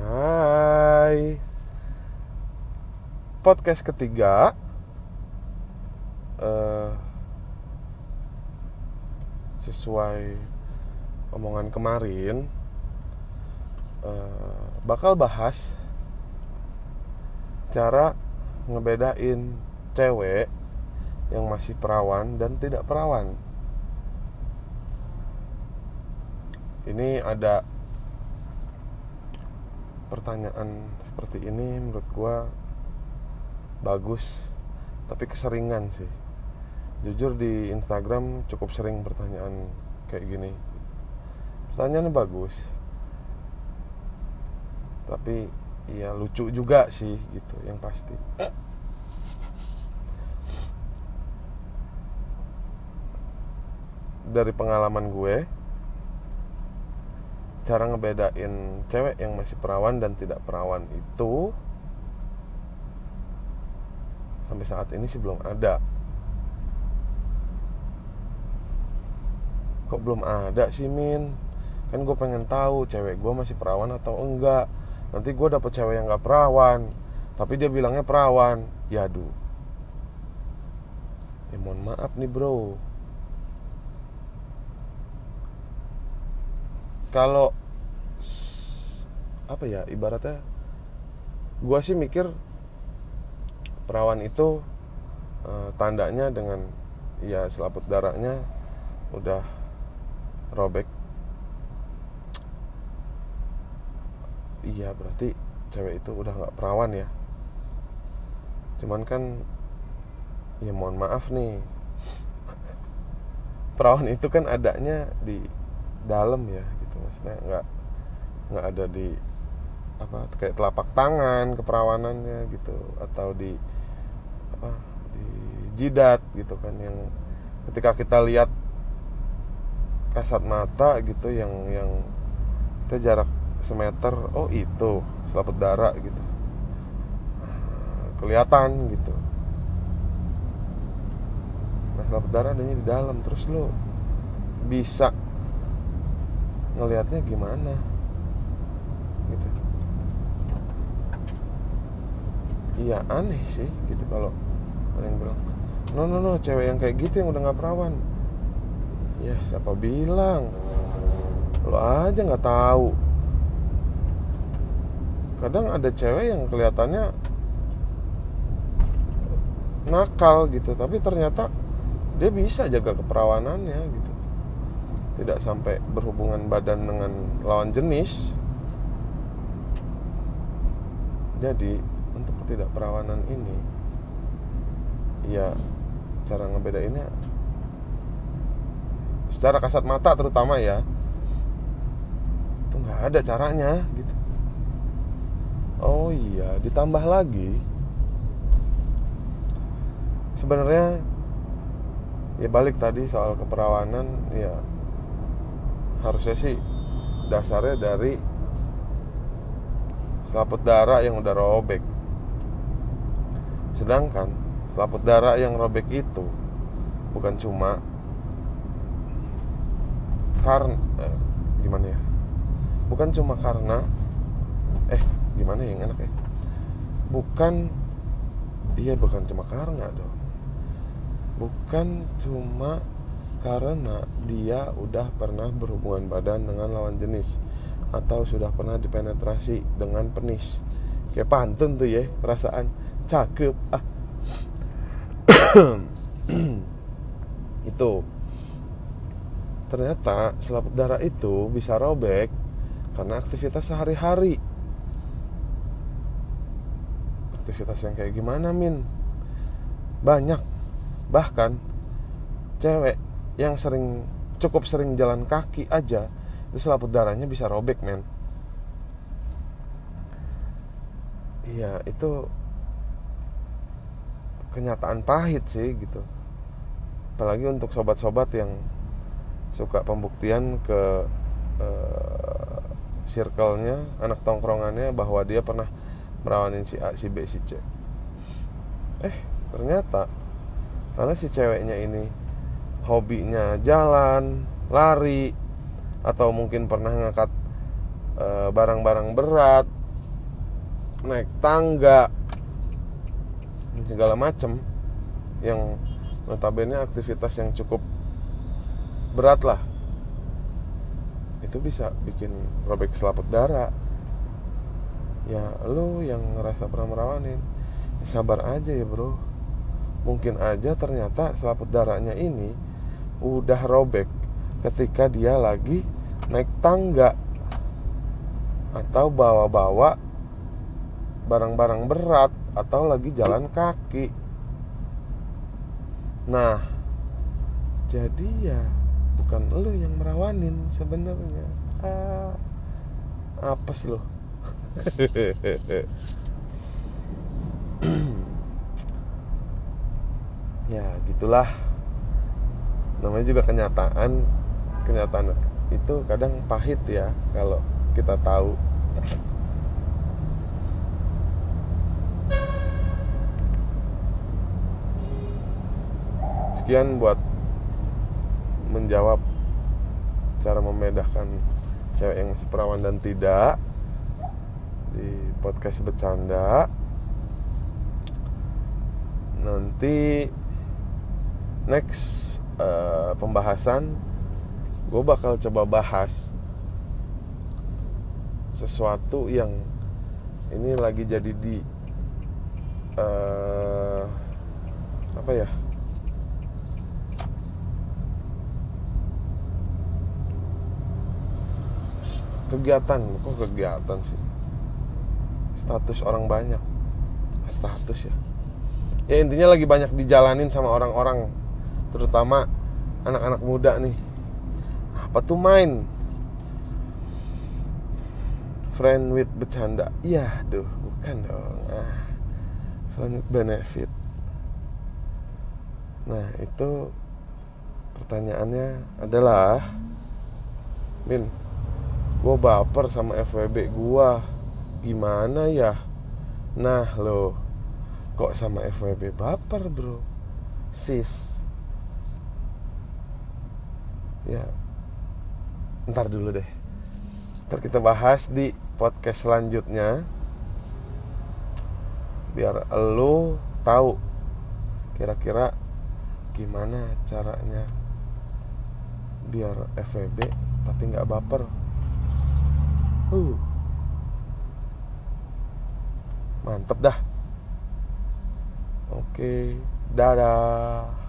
Hai. Podcast ketiga. Uh, Sesuai omongan kemarin uh, Bakal bahas Cara ngebedain cewek yang masih perawan dan tidak perawan. Ini ada pertanyaan seperti ini menurut gue bagus tapi keseringan sih. Jujur di Instagram cukup sering pertanyaan kayak gini. Pertanyaannya bagus tapi ya lucu juga sih gitu yang pasti. Dari pengalaman gue cara ngebedain cewek yang masih perawan dan tidak perawan itu sampai saat ini sih belum ada. Kok belum ada sih Min? Kan gue pengen tahu cewek gue masih perawan atau enggak. Nanti gue dapet cewek yang gak perawan tapi dia bilangnya perawan. Ya aduh ya mohon maaf nih bro. Kalau apa ya ibaratnya gue sih mikir perawan itu uh, tandanya dengan ya selaput darahnya udah robek. Iya berarti cewek itu udah nggak perawan ya. Cuman kan ya mohon maaf nih. Perawan itu kan adanya di dalam ya gitu. Maksudnya nggak nggak ada di apa kayak telapak tangan keperawanannya gitu atau di apa di jidat gitu kan yang ketika kita lihat kasat mata gitu yang yang kita jarak semeter oh itu selaput darah gitu. Kelihatan gitu. Nah selaput darah adanya di dalam terus lo bisa ngelihatnya gimana? Gitu iya aneh sih gitu kalau ada yang bilang no no no cewek yang kayak gitu yang udah nggak perawan. Ya siapa bilang? Lo aja nggak tahu. Kadang ada cewek yang kelihatannya nakal gitu tapi ternyata dia bisa jaga keperawanannya gitu. Tidak sampai berhubungan badan dengan lawan jenis. Jadi untuk ketidakperawanan ini ya cara ngebedainnya secara kasat mata terutama ya itu nggak ada caranya gitu. Oh iya ditambah lagi sebenarnya ya balik tadi soal keperawanan ya harusnya sih dasarnya dari selaput darah yang udah robek sedangkan selaput darah yang robek itu bukan cuma karena eh, gimana ya? Bukan cuma karena eh gimana yang enak ya? Bukan iya bukan cuma karena dong. Bukan cuma karena dia udah pernah berhubungan badan dengan lawan jenis atau sudah pernah dipenetrasi dengan penis. Kayak pantun tuh ya perasaan cakep ah. Itu. Ternyata selaput darah itu bisa robek karena aktivitas sehari-hari. Aktivitas yang kayak gimana min? Banyak. Bahkan cewek yang sering cukup sering jalan kaki aja itu selaput darahnya bisa robek men. Iya itu kenyataan pahit sih gitu. Apalagi untuk sobat-sobat yang suka pembuktian ke uh, circle-nya anak tongkrongannya bahwa dia pernah merawanin si A, si B, si C. Eh ternyata karena si ceweknya ini hobinya jalan, lari, atau mungkin pernah ngangkat barang barang-barang berat naik tangga segala macem yang notabene aktivitas yang cukup berat lah. Itu bisa bikin robek selaput darah. Ya lu yang ngerasa pernah merawanin ya sabar aja ya bro. Mungkin aja ternyata selaput darahnya ini udah robek ketika dia lagi naik tangga atau bawa-bawa barang-barang berat atau lagi jalan kaki. Nah, jadi ya bukan lu yang merawanin sebenarnya. Ah, apes lu. ya gitulah namanya juga kenyataan kenyataan itu kadang pahit ya kalau kita tahu sekian buat menjawab cara membedakan cewek yang seperawan dan tidak di podcast bercanda. Nanti next uh, pembahasan gue bakal coba bahas sesuatu yang ini lagi jadi di uh, apa ya kegiatan kok kegiatan sih? Status orang banyak. Status ya. Ya intinya lagi banyak dijalanin sama orang-orang terutama anak-anak muda nih. Apa tuh main? Friend with bercanda. Iya duh bukan dong. Ah friend with benefit. Nah itu pertanyaannya adalah Min gue baper sama FWB gue gimana ya? Nah lo kok sama FWB baper bro? Sis. Ya. Ntar dulu deh. Ntar kita bahas di podcast selanjutnya. Biar lo tahu kira-kira gimana caranya biar FWB tapi nggak baper uh mantep dah. Oke dadah